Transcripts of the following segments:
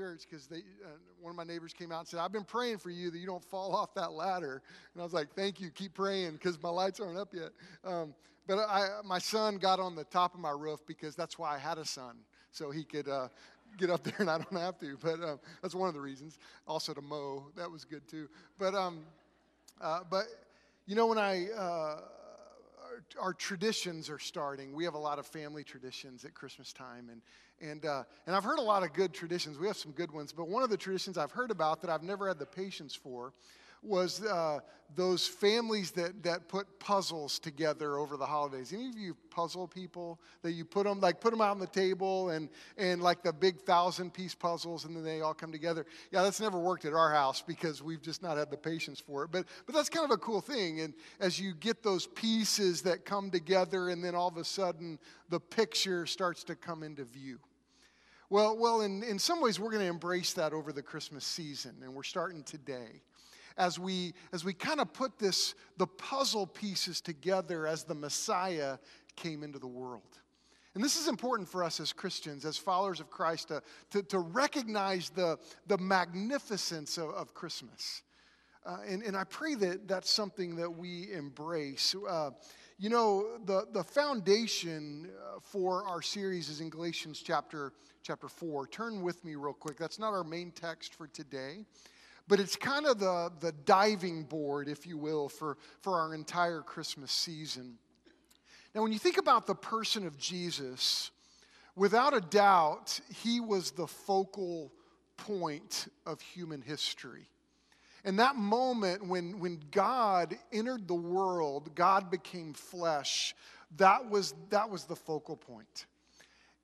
church because they uh, one of my neighbors came out and said, "I've been praying for you that you don't fall off that ladder." And I was like, "Thank you. Keep praying because my lights aren't up yet." Um, but I, my son got on the top of my roof because that's why I had a son, so he could uh, get up there and I don't have to. But um, that's one of the reasons. Also to mow, that was good too. But um, uh, but you know when I uh, our traditions are starting. We have a lot of family traditions at Christmas time, and and uh, and I've heard a lot of good traditions. We have some good ones, but one of the traditions I've heard about that I've never had the patience for was uh, those families that, that put puzzles together over the holidays. Any of you puzzle people that you put them like put them out on the table and and like the big thousand piece puzzles and then they all come together? Yeah, that's never worked at our house because we've just not had the patience for it. But but that's kind of a cool thing. And as you get those pieces that come together and then all of a sudden the picture starts to come into view. Well, well, in, in some ways, we're going to embrace that over the Christmas season, and we're starting today as we as we kind of put this the puzzle pieces together as the Messiah came into the world. And this is important for us as Christians, as followers of Christ, to, to, to recognize the, the magnificence of, of Christmas. Uh, and, and I pray that that's something that we embrace. Uh, you know, the, the foundation uh, for our series is in Galatians chapter, chapter 4. Turn with me real quick. That's not our main text for today but it's kind of the, the diving board, if you will, for, for our entire Christmas season. Now, when you think about the person of Jesus, without a doubt, he was the focal point of human history. And that moment when, when God entered the world, God became flesh, that was, that was the focal point.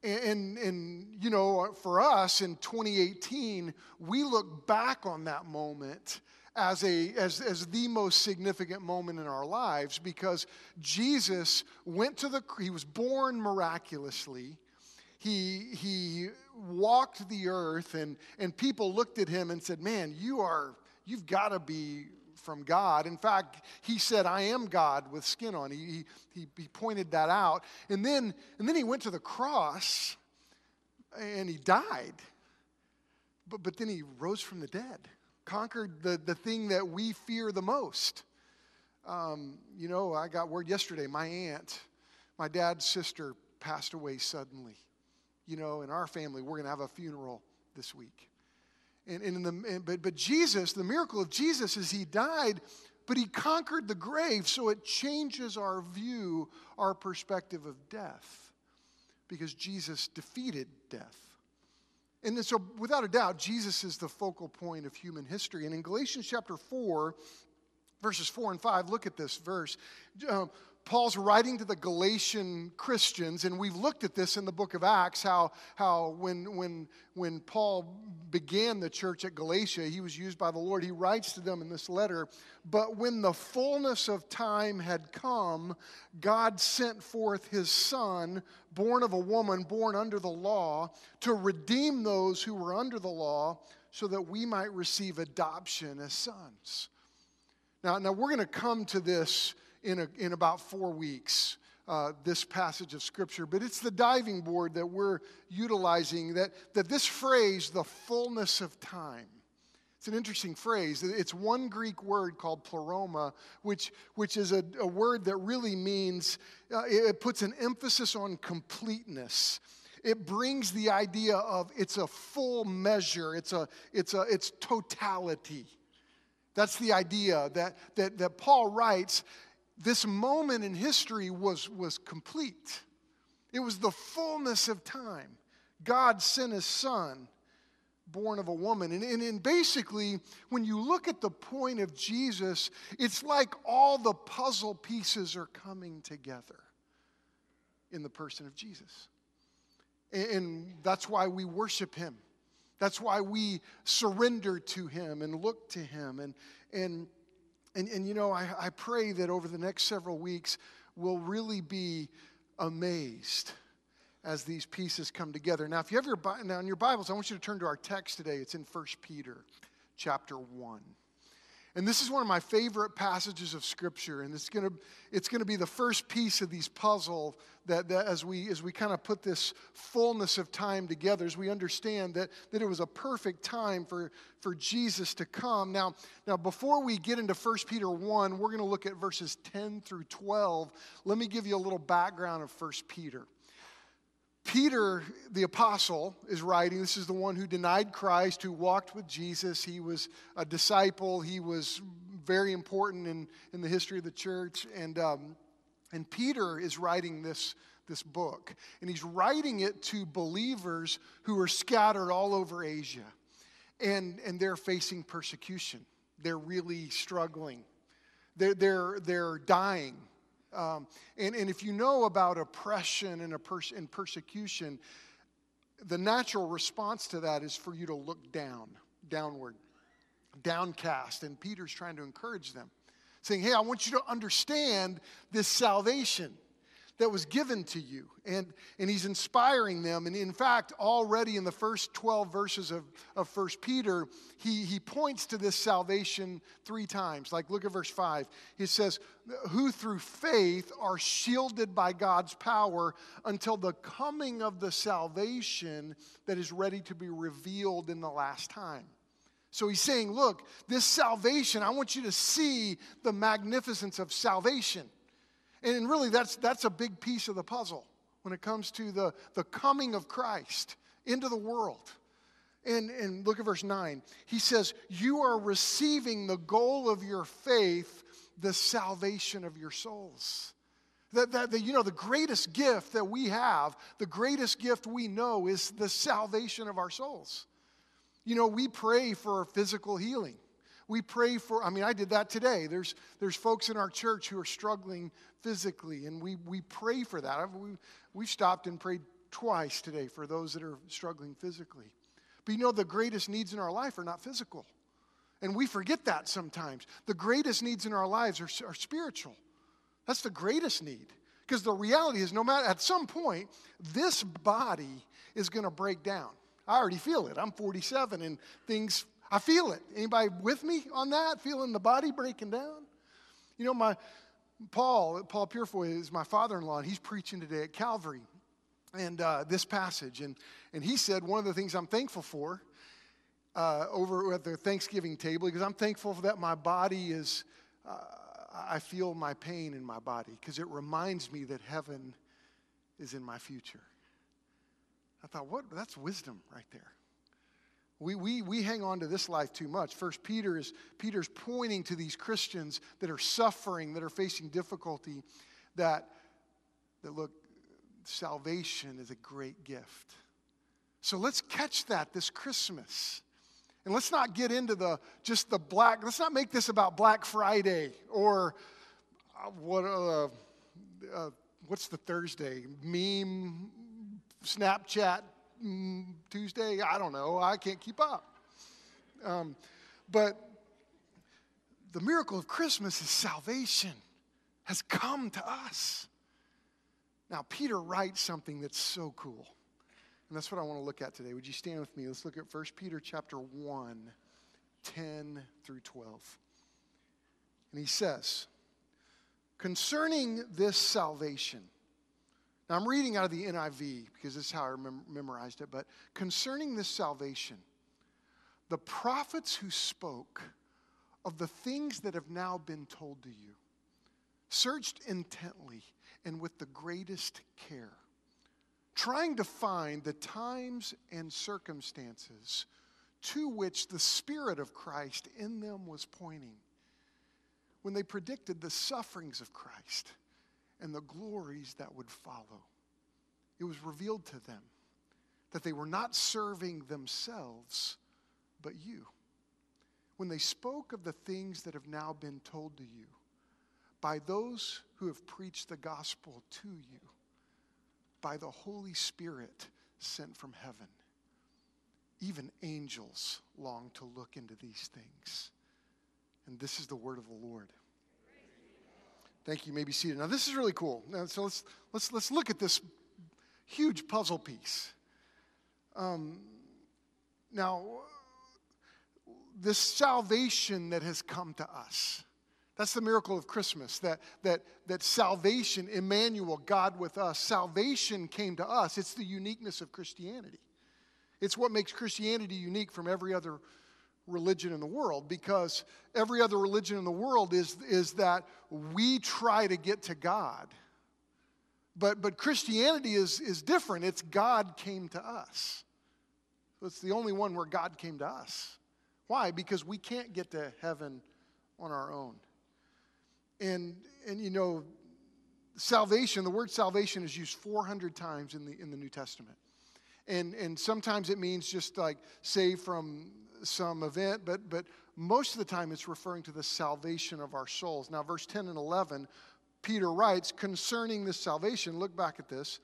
And, and, you know, for us in 2018, we look back on that moment as, a, as, as the most significant moment in our lives because Jesus went to the, he was born miraculously. He, he walked the earth and, and people looked at him and said, man, you are, you've got to be from God. In fact, he said, I am God with skin on. He, he, he pointed that out. And then, and then he went to the cross and he died. But, but then he rose from the dead, conquered the, the thing that we fear the most. Um, you know, I got word yesterday my aunt, my dad's sister, passed away suddenly. You know, in our family, we're going to have a funeral this week. And, and, the, and but, but Jesus, the miracle of Jesus is he died, but he conquered the grave, so it changes our view, our perspective of death, because Jesus defeated death. And so, without a doubt, Jesus is the focal point of human history. And in Galatians chapter 4, verses 4 and 5, look at this verse. Uh, Paul's writing to the Galatian Christians, and we've looked at this in the book of Acts how, how when, when, when Paul began the church at Galatia, he was used by the Lord. He writes to them in this letter, But when the fullness of time had come, God sent forth his Son, born of a woman, born under the law, to redeem those who were under the law, so that we might receive adoption as sons. Now, now we're going to come to this in, a, in about four weeks. Uh, this passage of scripture, but it's the diving board that we're utilizing. That, that this phrase, the fullness of time, it's an interesting phrase. It's one Greek word called pleroma, which, which is a, a word that really means, uh, it puts an emphasis on completeness. It brings the idea of it's a full measure, it's, a, it's, a, it's totality. That's the idea that, that, that Paul writes this moment in history was, was complete. It was the fullness of time. God sent his son, born of a woman. And, and, and basically, when you look at the point of Jesus, it's like all the puzzle pieces are coming together in the person of Jesus. And, and that's why we worship him. That's why we surrender to him and look to him. And, and and, and you know, I, I pray that over the next several weeks, we'll really be amazed as these pieces come together. Now, if you have your now in your Bibles, I want you to turn to our text today. It's in 1 Peter chapter 1. And this is one of my favorite passages of Scripture, and it's to it's to be the first piece of these puzzle that, that as we as we kind of put this fullness of time together, as we understand that that it was a perfect time for for Jesus to come. Now now before we get into 1 Peter one, we're going to look at verses 10 through 12. Let me give you a little background of 1 Peter. Peter, the apostle, is writing. This is the one who denied Christ, who walked with Jesus. He was a disciple. He was very important in, in the history of the church. And, um, and Peter is writing this, this book. And he's writing it to believers who are scattered all over Asia. And, and they're facing persecution. They're really struggling. They're, they're, they're dying um, and, and if you know about oppression and, pers- and persecution, the natural response to that is for you to look down, downward, downcast. And Peter's trying to encourage them, saying, Hey, I want you to understand this salvation that was given to you. And, and he's inspiring them. And in fact, already in the first 12 verses of, of 1 Peter, he, he points to this salvation three times. Like, look at verse 5. He says, Who through faith are shielded by God's power until the coming of the salvation that is ready to be revealed in the last time. So he's saying, Look, this salvation, I want you to see the magnificence of salvation. And really, that's, that's a big piece of the puzzle when it comes to the, the coming of Christ into the world. And, and look at verse 9. He says, You are receiving the goal of your faith, the salvation of your souls. That, that, that, you know, the greatest gift that we have, the greatest gift we know is the salvation of our souls. You know, we pray for physical healing. We pray for, I mean, I did that today. There's, there's folks in our church who are struggling physically, and we, we pray for that. I've, we, we've stopped and prayed twice today for those that are struggling physically. But you know, the greatest needs in our life are not physical. And we forget that sometimes. The greatest needs in our lives are, are spiritual. That's the greatest need. Because the reality is, no matter, at some point, this body is going to break down. I already feel it. I'm 47 and things I feel it. Anybody with me on that? Feeling the body breaking down? You know, my Paul, Paul Purefoy is my father-in-law, and he's preaching today at Calvary, and uh, this passage, and and he said one of the things I'm thankful for uh, over at the Thanksgiving table because I'm thankful for that my body is. Uh, I feel my pain in my body because it reminds me that heaven is in my future. I thought, what? That's wisdom right there. We, we, we hang on to this life too much. First Peter is Peter's pointing to these Christians that are suffering, that are facing difficulty, that, that look, salvation is a great gift. So let's catch that this Christmas. And let's not get into the just the black, let's not make this about Black Friday or uh, what uh, uh, what's the Thursday? Meme, Snapchat Tuesday. I don't know. I can't keep up. Um, but the miracle of Christmas is salvation has come to us. Now, Peter writes something that's so cool. And that's what I want to look at today. Would you stand with me? Let's look at 1 Peter chapter 1, 10 through 12. And he says, concerning this salvation, now, I'm reading out of the NIV because this is how I mem- memorized it, but concerning this salvation, the prophets who spoke of the things that have now been told to you searched intently and with the greatest care, trying to find the times and circumstances to which the Spirit of Christ in them was pointing when they predicted the sufferings of Christ and the glories that would follow. It was revealed to them that they were not serving themselves, but you. When they spoke of the things that have now been told to you by those who have preached the gospel to you, by the Holy Spirit sent from heaven, even angels long to look into these things. And this is the word of the Lord. Thank you. you may be seated. Now, this is really cool. Now, so let's, let's, let's look at this huge puzzle piece. Um, now, this salvation that has come to us. That's the miracle of Christmas, that, that, that salvation, Emmanuel, God with us, salvation came to us. It's the uniqueness of Christianity. It's what makes Christianity unique from every other religion in the world because every other religion in the world is, is that we try to get to God. But, but Christianity is, is different. It's God came to us. It's the only one where God came to us. Why? Because we can't get to heaven on our own. And, and you know, salvation, the word salvation is used 400 times in the, in the New Testament. And, and sometimes it means just like save from some event, but, but most of the time it's referring to the salvation of our souls. Now, verse 10 and 11, Peter writes concerning this salvation, look back at this.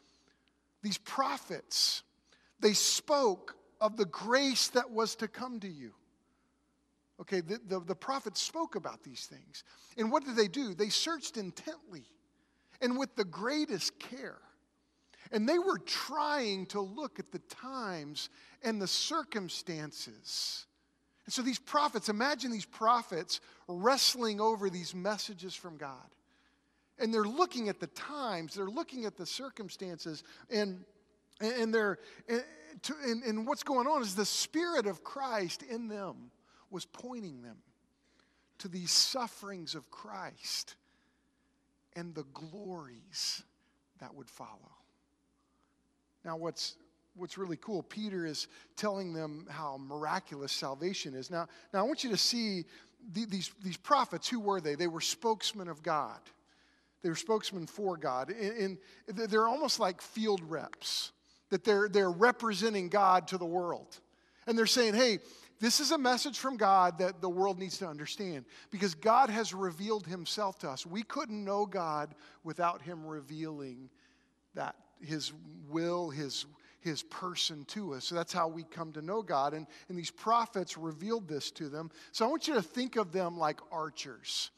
These prophets, they spoke of the grace that was to come to you. Okay, the, the, the, prophets spoke about these things. And what did they do? They searched intently and with the greatest care. And they were trying to look at the times and the circumstances. And so these prophets, imagine these prophets wrestling over these messages from God. And they're looking at the times, they're looking at the circumstances, and, and they're and, and, what's going on is the Spirit of Christ in them was pointing them to these sufferings of Christ and the glories that would follow. Now, what's what's really cool, Peter is telling them how miraculous salvation is. Now, now I want you to see the, these, these prophets. Who were they? They were spokesmen of God. They were spokesmen for God. And, and they're almost like field reps, that they're, they're representing God to the world. And they're saying, hey, this is a message from God that the world needs to understand because God has revealed himself to us. We couldn't know God without him revealing that his will, his his person to us. So that's how we come to know God. And, and these prophets revealed this to them. So I want you to think of them like archers.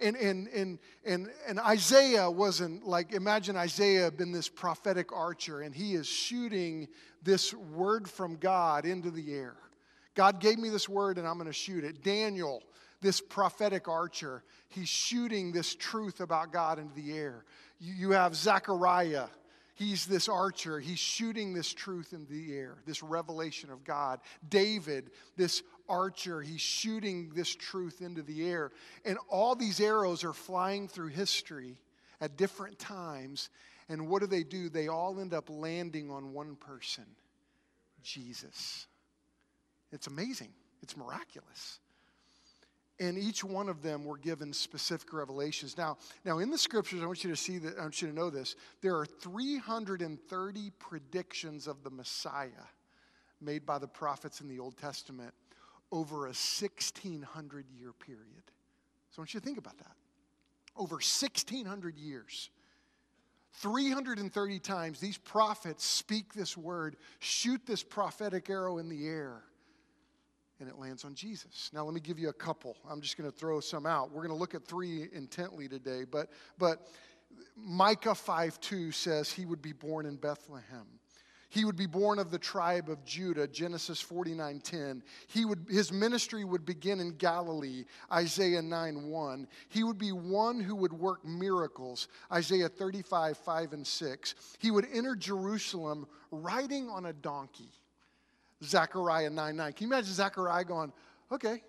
And, and, and, and, and Isaiah wasn't like, imagine Isaiah been this prophetic archer and he is shooting this word from God into the air. God gave me this word and I'm going to shoot it. Daniel, this prophetic archer, he's shooting this truth about God into the air. You, you have Zechariah. He's this archer. He's shooting this truth in the air, this revelation of God. David, this archer, he's shooting this truth into the air. And all these arrows are flying through history at different times. And what do they do? They all end up landing on one person Jesus. It's amazing, it's miraculous. And each one of them were given specific revelations. Now, now in the scriptures, I want you to see that, I want you to know this. There are 330 predictions of the Messiah made by the prophets in the Old Testament over a 1600 year period. So I want you to think about that. Over 1600 years. 330 times these prophets speak this word, shoot this prophetic arrow in the air and it lands on Jesus. Now let me give you a couple. I'm just going to throw some out. We're going to look at three intently today, but but Micah 5:2 says he would be born in Bethlehem. He would be born of the tribe of Judah, Genesis 49:10. He would his ministry would begin in Galilee, Isaiah 9:1. He would be one who would work miracles, Isaiah 35, 5 and 6. He would enter Jerusalem riding on a donkey. Zechariah 9 9. Can you imagine Zechariah going, okay,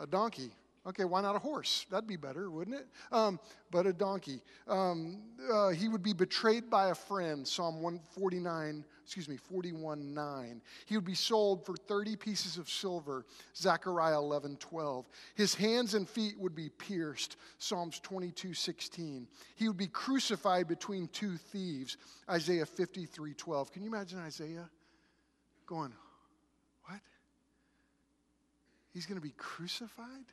a donkey. Okay, why not a horse? That'd be better, wouldn't it? Um, but a donkey. Um, uh, he would be betrayed by a friend, Psalm 149, excuse me, 41 9. He would be sold for 30 pieces of silver, Zechariah 11 12. His hands and feet would be pierced, Psalms 22 16. He would be crucified between two thieves, Isaiah 53 12. Can you imagine Isaiah going, He's going to be crucified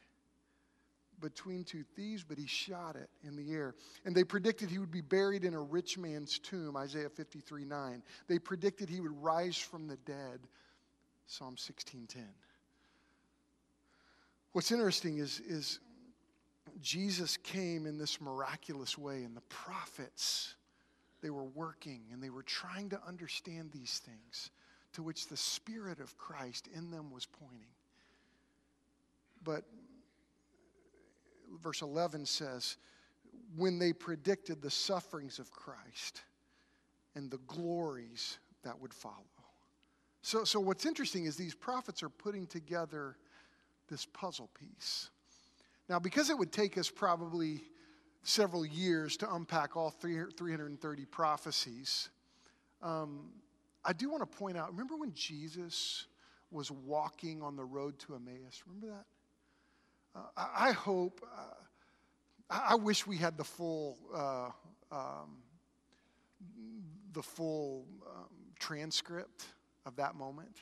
between two thieves, but he shot it in the air. And they predicted he would be buried in a rich man's tomb, Isaiah 53 9. They predicted he would rise from the dead, Psalm 16:10. What's interesting is, is Jesus came in this miraculous way, and the prophets, they were working and they were trying to understand these things to which the Spirit of Christ in them was pointing. But verse 11 says, when they predicted the sufferings of Christ and the glories that would follow. So, so what's interesting is these prophets are putting together this puzzle piece. Now, because it would take us probably several years to unpack all 330 prophecies, um, I do want to point out remember when Jesus was walking on the road to Emmaus? Remember that? Uh, I, I, hope, uh, I, I, wish we had the full, uh, um, the full um, transcript of that moment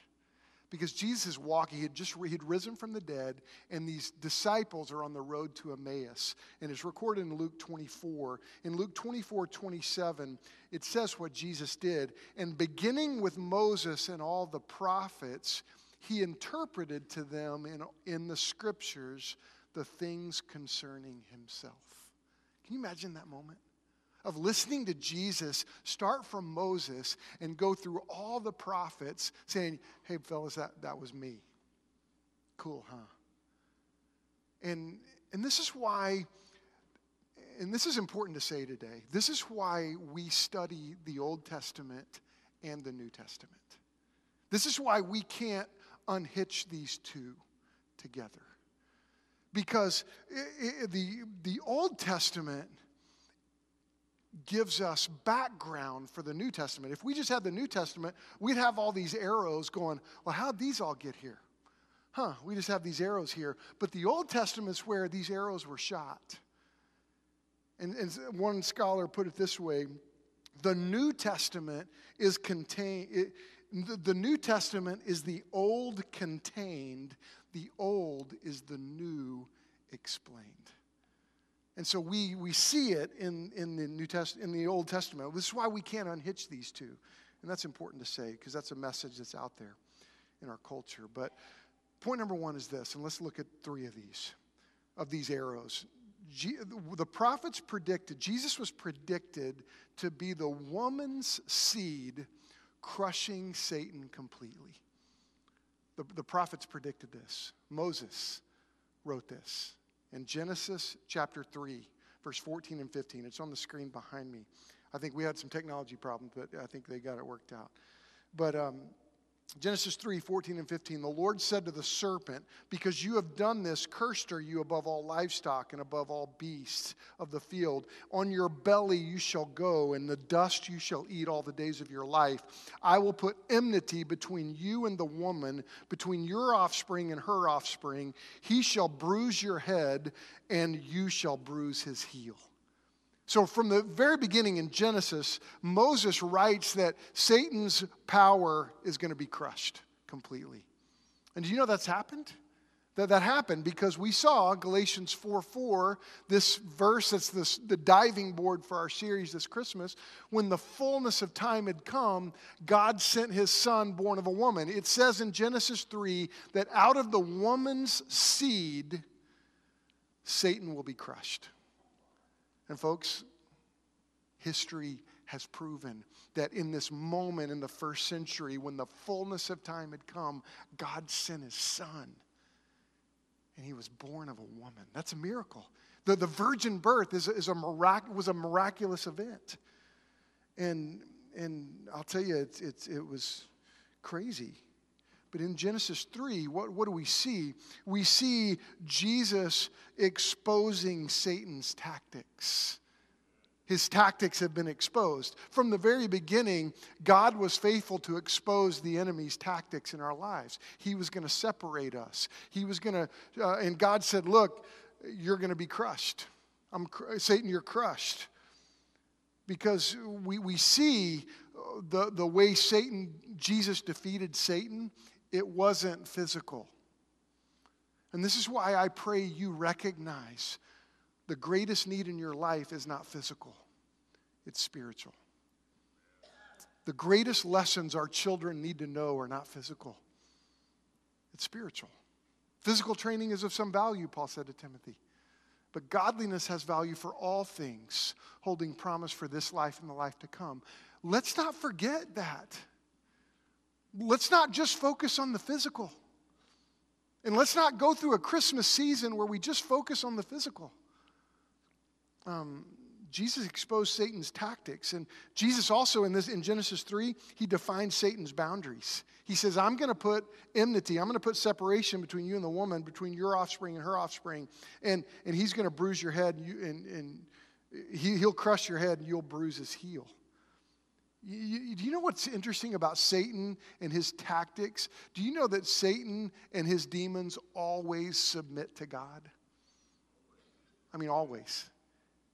because Jesus is walking. He had just he had risen from the dead, and these disciples are on the road to Emmaus. And it's recorded in Luke 24. In Luke 24, 27, it says what Jesus did. And beginning with Moses and all the prophets, he interpreted to them in, in the scriptures the things concerning himself. Can you imagine that moment? of listening to Jesus start from Moses and go through all the prophets saying, hey, fellas, that, that was me. Cool, huh? And, and this is why, and this is important to say today, this is why we study the Old Testament and the New Testament. This is why we can't unhitch these two together. Because the, the Old Testament gives us background for the New Testament. If we just had the New Testament, we'd have all these arrows going, well, how'd these all get here? Huh, we just have these arrows here. But the Old Testament's where these arrows were shot. And, and one scholar put it this way the New Testament is contained, the, New Testament is the old contained, the old is the new explained. And so we, we see it in, in, the New Test, in the Old Testament. This is why we can't unhitch these two. And that's important to say because that's a message that's out there in our culture. But point number one is this, and let's look at three of these, of these arrows. the prophets predicted, Jesus was predicted to be the woman's seed crushing Satan completely. The, the prophets predicted this. Moses wrote this in Genesis chapter 3, verse 14 and 15. It's on the screen behind me. I think we had some technology problems, but I think they got it worked out. But um, Genesis 3 14 and 15. The Lord said to the serpent, Because you have done this, cursed are you above all livestock and above all beasts of the field. On your belly you shall go, and the dust you shall eat all the days of your life. I will put enmity between you and the woman, between your offspring and her offspring. He shall bruise your head, and you shall bruise his heel. So, from the very beginning in Genesis, Moses writes that Satan's power is going to be crushed completely. And do you know that's happened? That, that happened because we saw Galatians 4 4, this verse that's this, the diving board for our series this Christmas. When the fullness of time had come, God sent his son born of a woman. It says in Genesis 3 that out of the woman's seed, Satan will be crushed. And, folks, history has proven that in this moment in the first century, when the fullness of time had come, God sent his son. And he was born of a woman. That's a miracle. The, the virgin birth is, is a mirac- was a miraculous event. And, and I'll tell you, it's, it's, it was crazy. But in Genesis 3, what, what do we see? We see Jesus exposing Satan's tactics. His tactics have been exposed. From the very beginning, God was faithful to expose the enemy's tactics in our lives. He was going to separate us. He was going to, uh, and God said, Look, you're going to be crushed. I'm, Satan, you're crushed. Because we, we see the, the way Satan, Jesus defeated Satan it wasn't physical. And this is why I pray you recognize the greatest need in your life is not physical, it's spiritual. The greatest lessons our children need to know are not physical, it's spiritual. Physical training is of some value, Paul said to Timothy. But godliness has value for all things, holding promise for this life and the life to come. Let's not forget that. Let's not just focus on the physical. And let's not go through a Christmas season where we just focus on the physical. Um, Jesus exposed Satan's tactics. And Jesus also in this in Genesis 3, he defines Satan's boundaries. He says, I'm going to put enmity, I'm going to put separation between you and the woman, between your offspring and her offspring. And, and he's going to bruise your head, and, you, and, and he, he'll crush your head, and you'll bruise his heel. You, do you know what's interesting about Satan and his tactics? Do you know that Satan and his demons always submit to God? I mean, always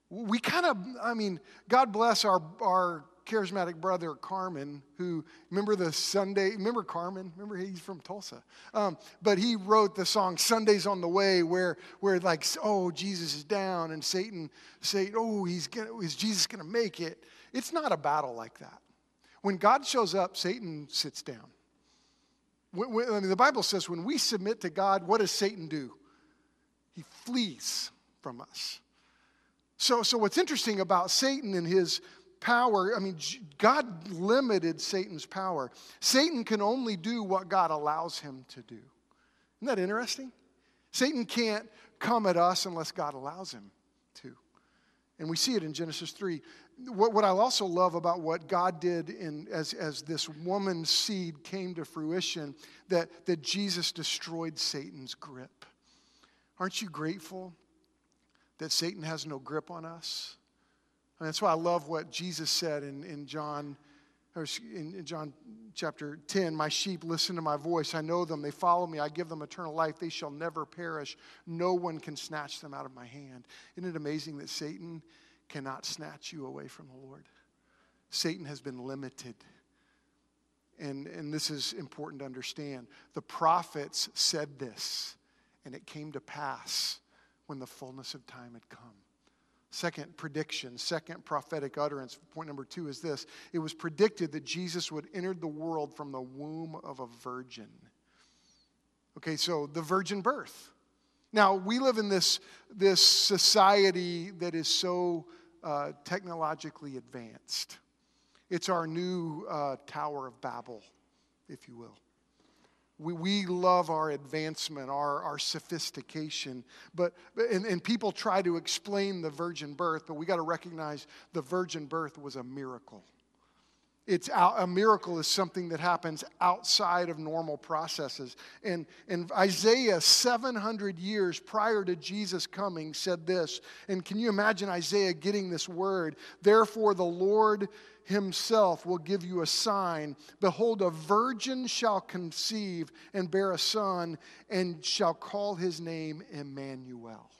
we kind of, I mean, God bless our, our charismatic brother Carman, who remember the Sunday, remember Carman? Remember he's from Tulsa. Um, but he wrote the song Sundays on the Way, where where like, oh, Jesus is down, and Satan say, oh, he's gonna, is Jesus gonna make it? It's not a battle like that. When God shows up, Satan sits down. When, when, I mean, the Bible says when we submit to God, what does Satan do? He flees from us. So, so what's interesting about Satan and his power, I mean, God limited Satan's power. Satan can only do what God allows him to do. Isn't that interesting? Satan can't come at us unless God allows him to. And we see it in Genesis 3. What, what I also love about what God did in, as, as this woman's seed came to fruition, that, that Jesus destroyed Satan's grip. Aren't you grateful that Satan has no grip on us. And that's why I love what Jesus said in, in John or in John chapter 10, my sheep listen to my voice. I know them. They follow me. I give them eternal life. They shall never perish. No one can snatch them out of my hand. Isn't it amazing that Satan cannot snatch you away from the Lord? Satan has been limited. And, and this is important to understand. The prophets said this, and it came to pass when the fullness of time had come. Second prediction, second prophetic utterance, point number two is this it was predicted that Jesus would enter the world from the womb of a virgin. Okay, so the virgin birth. Now, we live in this, this society that is so uh, technologically advanced. It's our new uh, Tower of Babel, if you will. We, we love our advancement, our, our sophistication. But, and, and people try to explain the virgin birth, but we got to recognize the virgin birth was a miracle. It's out, a miracle is something that happens outside of normal processes. And, and Isaiah, 700 years prior to Jesus coming, said this. And can you imagine Isaiah getting this word? Therefore, the Lord himself will give you a sign. Behold, a virgin shall conceive and bear a son, and shall call his name Emmanuel.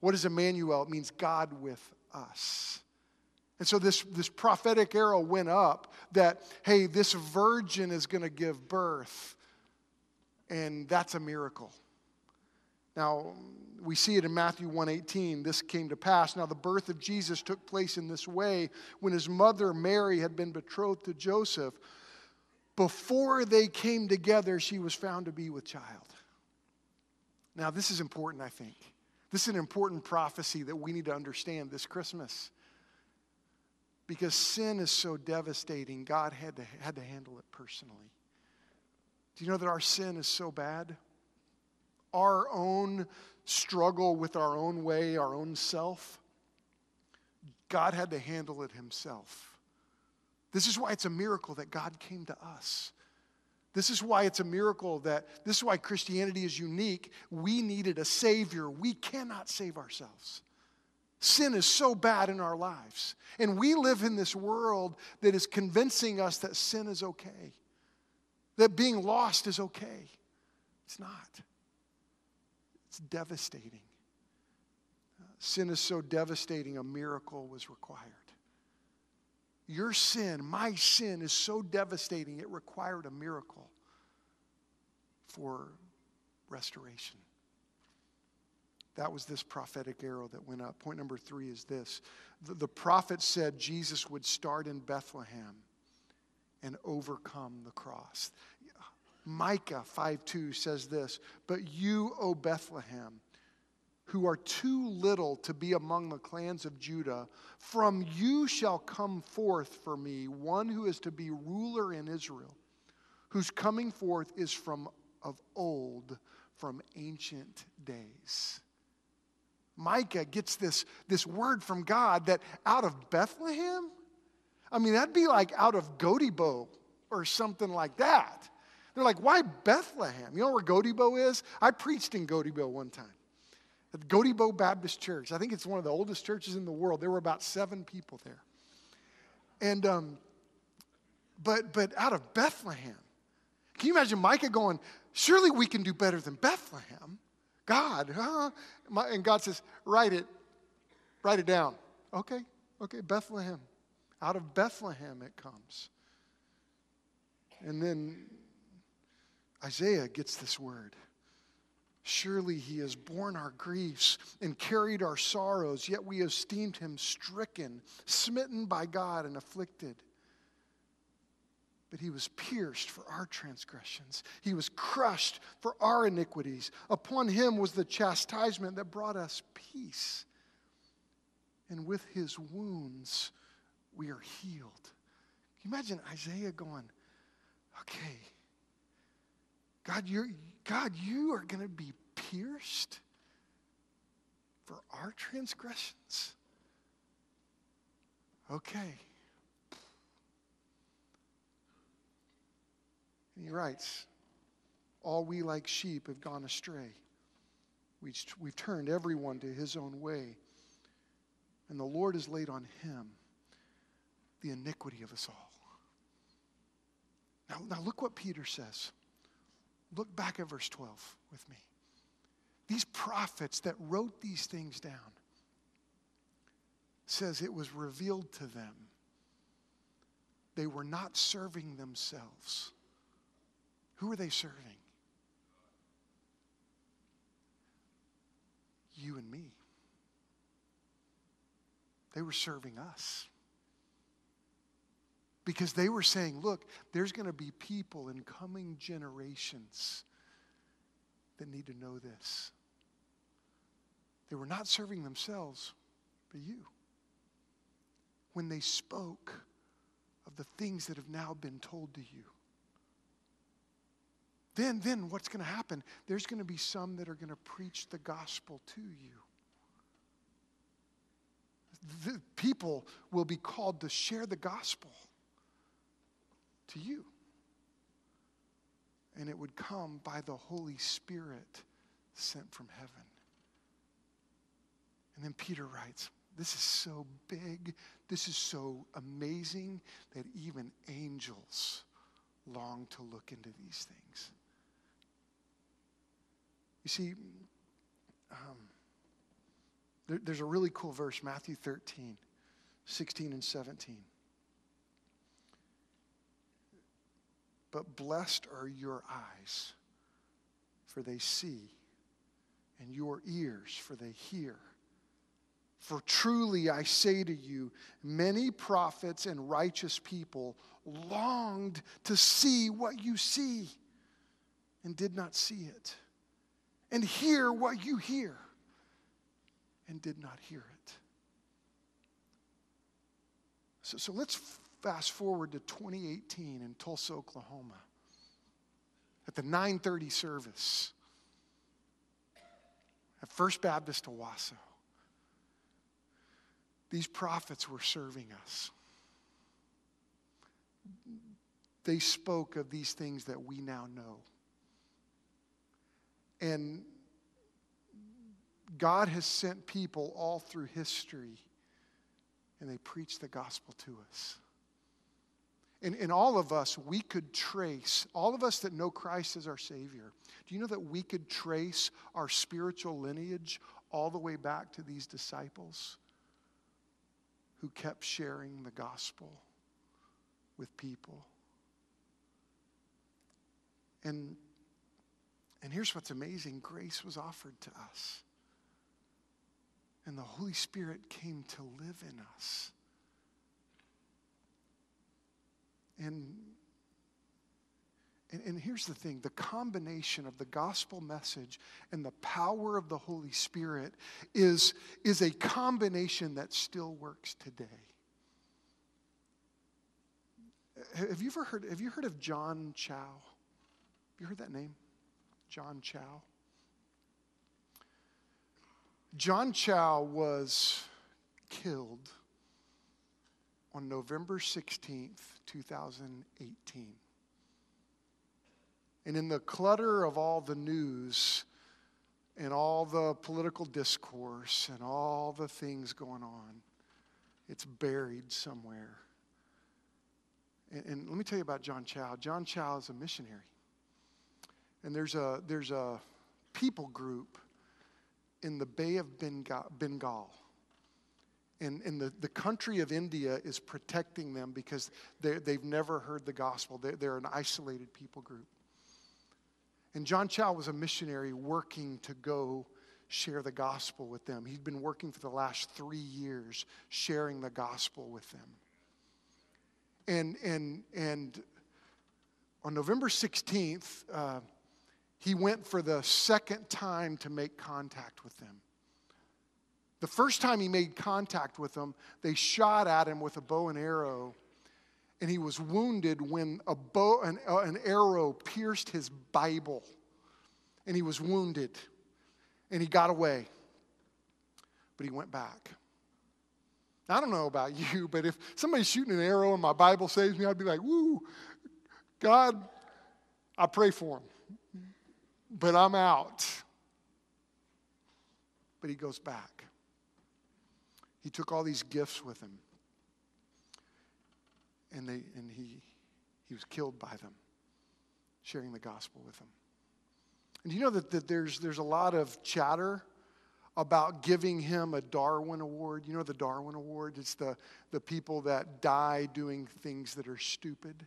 What is Emmanuel? It means God with us. And so this, this prophetic arrow went up that, hey, this virgin is going to give birth, and that's a miracle. Now, we see it in Matthew 1:18. This came to pass. Now the birth of Jesus took place in this way when his mother Mary had been betrothed to Joseph. Before they came together, she was found to be with child. Now, this is important, I think. This is an important prophecy that we need to understand this Christmas. Because sin is so devastating, God had to, had to handle it personally. Do you know that our sin is so bad? our own struggle with our own way, our own self. God had to handle it himself. This is why it's a miracle that God came to us. This is why it's a miracle that, this is why Christianity is unique. We needed a Savior. We cannot save ourselves. Sin is so bad in our lives. And we live in this world that is convincing us that sin is okay, that being lost is okay. It's not. It's devastating. sin is so devastating, a miracle was required. Your sin, my sin, is so devastating, it required a miracle for restoration. That was this prophetic arrow that went up. Point number three is this the, the prophet said Jesus would start in Bethlehem and overcome the cross. Micah 5 2 says this But you, O Bethlehem, who are too little to be among the clans of Judah, from you shall come forth for me one who is to be ruler in Israel, whose coming forth is from of old, from ancient days. Micah gets this, this word from God that out of Bethlehem, I mean, that'd be like out of Gotebo or something like that. They're like, why Bethlehem? You know where Gotebo is? I preached in Gotebo one time at Gotebo Baptist Church. I think it's one of the oldest churches in the world. There were about seven people there. And, um, but, but out of Bethlehem, can you imagine Micah going, surely we can do better than Bethlehem? God, huh? And God says, write it, write it down. Okay, okay, Bethlehem. Out of Bethlehem it comes. And then Isaiah gets this word. Surely he has borne our griefs and carried our sorrows, yet we esteemed him stricken, smitten by God, and afflicted. But he was pierced for our transgressions, he was crushed for our iniquities. Upon him was the chastisement that brought us peace. And with his wounds, we are healed. Can you imagine Isaiah going, okay, God, you're, God, you are going to be pierced for our transgressions? Okay. And he writes, All we like sheep have gone astray. We, we've turned everyone to his own way. And the Lord has laid on him the iniquity of us all. Now, now look what Peter says. Look back at verse 12 with me. These prophets that wrote these things down says it was revealed to them. They were not serving themselves. Who are they serving? You and me. They were serving us because they were saying, look, there's going to be people in coming generations that need to know this. They were not serving themselves, but you. When they spoke of the things that have now been told to you. Then, then what's going to happen? There's going to be some that are going to preach the gospel to you. The people will be called to share the gospel to you. And it would come by the Holy Spirit sent from heaven. And then Peter writes, This is so big, this is so amazing that even angels long to look into these things. You see, um, there, there's a really cool verse, Matthew 13, 16 and 17. But blessed are your eyes, for they see, and your ears, for they hear. For truly I say to you, many prophets and righteous people longed to see what you see and did not see it, and hear what you hear and did not hear it. So, so let's fast forward to 2018 in Tulsa, Oklahoma, at the 9:30 service at First Baptist Owasso. These prophets were serving us. They spoke of these things that we now know. And God has sent people all through history, and they preach the gospel to us. And, and all of us, we could trace, all of us that know Christ as our Savior, do you know that we could trace our spiritual lineage all the way back to these disciples who kept sharing the gospel with people? And, and here's what's amazing grace was offered to us, and the Holy Spirit came to live in us. And, and, and here's the thing the combination of the gospel message and the power of the Holy Spirit is, is a combination that still works today. Have you ever heard, have you heard of John Chau? Have you heard that name? John Chau? John Chau was killed on November 16th, 2018. And in the clutter of all the news and all the political discourse and all the things going on, it's buried somewhere. And, and let me tell you about John Chau. John Chau is a missionary. And there's a, there's a people group in the Bay of Bengal. And, and the, the country of India is protecting them because they've never heard the gospel. They're, they're an isolated people group. And John Chau was a missionary working to go share the gospel with them. He'd been working for the last three years sharing the gospel with them. And, and, and on November 16th, uh, he went for the second time to make contact with them. The first time he made contact with them, they shot at him with a bow and arrow, and he was wounded when a bow, an, uh, an arrow pierced his Bible, and he was wounded, and he got away, but he went back. I don't know about you, but if somebody's shooting an arrow and my Bible saves me, I'd be like, woo, God, I pray for him but I'm out. But he goes back. He took all these gifts with him. And, they, and he, he was killed by them, sharing the gospel with them. And you know that, that there's, there's a lot of chatter about giving him a Darwin Award. You know the Darwin Award? It's the, the people that die doing things that are stupid.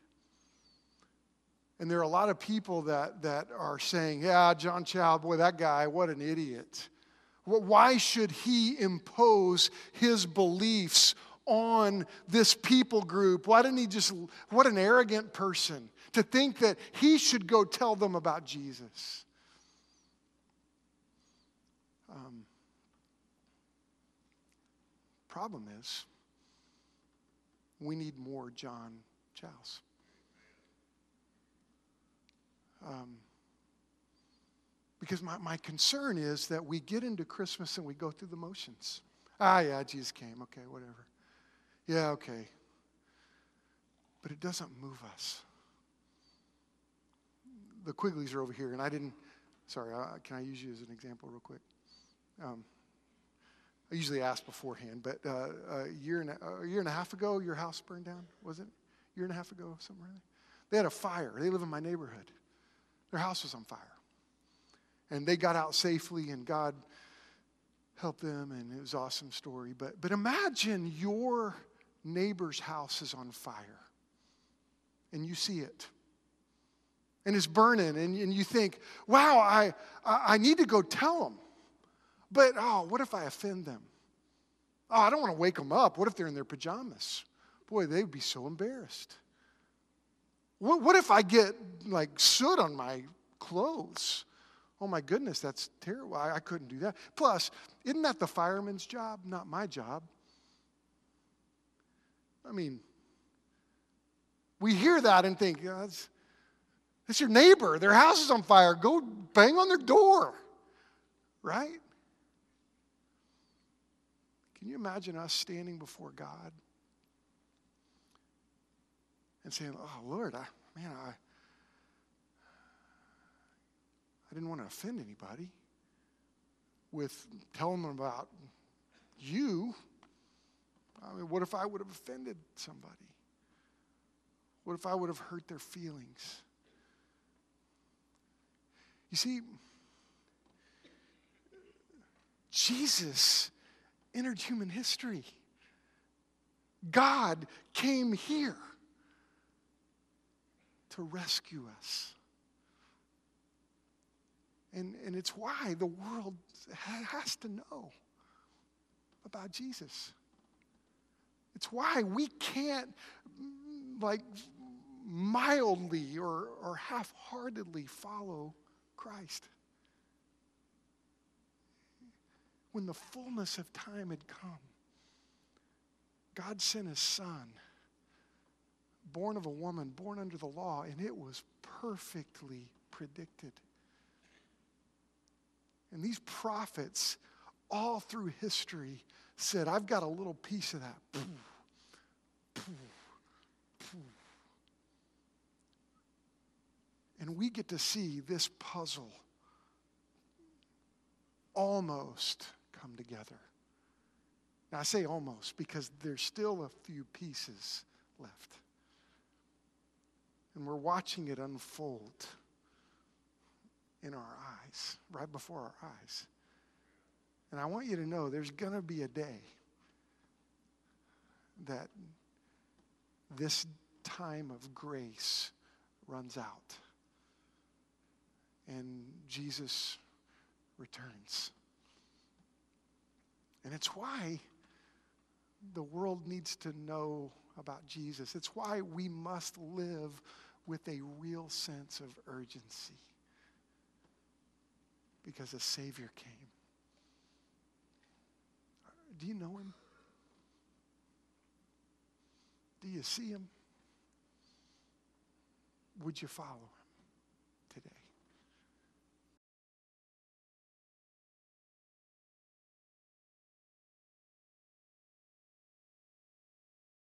And there are a lot of people that, that are saying, yeah, John Chau, boy, that guy, what an idiot. Why should he impose his beliefs on this people group? Why didn't he just, what an arrogant person to think that he should go tell them about Jesus. Um, problem is, we need more John Chaus. Um, because my, my concern is that we get into Christmas and we go through the motions. Ah, yeah, Jesus came. Okay, whatever. Yeah, okay. But it doesn't move us. The Quigleys are over here, and I didn't. Sorry, can I use you as an example, real quick? Um, I usually ask beforehand, but uh, a, year and a, a, year and a half ago, your house burned down, was it? A year and a half ago, somewhere. They had a fire. They live in my neighborhood. Their house was on fire. And they got out safely, and God helped them, and it was an awesome story. But, but imagine your neighbor's house is on fire, and you see it. And it's burning, and, and you think, wow, I, I need to go tell them. But, oh, what if I offend them? Oh, I don't want to wake them up. What if they're in their pajamas? Boy, they would be so embarrassed. What, what if I get like soot on my clothes? Oh my goodness, that's terrible. I, I couldn't do that. Plus, isn't that the fireman's job, not my job? I mean, we hear that and think, yeah, that's, that's your neighbor. Their house is on fire. Go bang on their door, right? Can you imagine us standing before God? And saying, Oh, Lord, I, man, I, I didn't want to offend anybody with telling them about you. I mean, what if I would have offended somebody? What if I would have hurt their feelings? You see, Jesus entered human history. God came here to rescue us. And, and it's why the world has to know about Jesus. It's why we can't, like, mildly or, or half heartedly follow Christ. When the fullness of time had come, God sent his son born of a woman, born under the law, and it was perfectly predicted. And these prophets all through history said, I've got a little piece of that. And we get to see this puzzle almost come together. Now, I say almost because there's still a few pieces left. And we're watching it unfold in our eyes, right before our eyes. And I want you to know there's going to be a day that this time of grace runs out and Jesus returns. And it's why the world needs to know about Jesus. It's why we must live with a real sense of urgency because a Savior came. Do you know him? Do you see him? Would you follow him?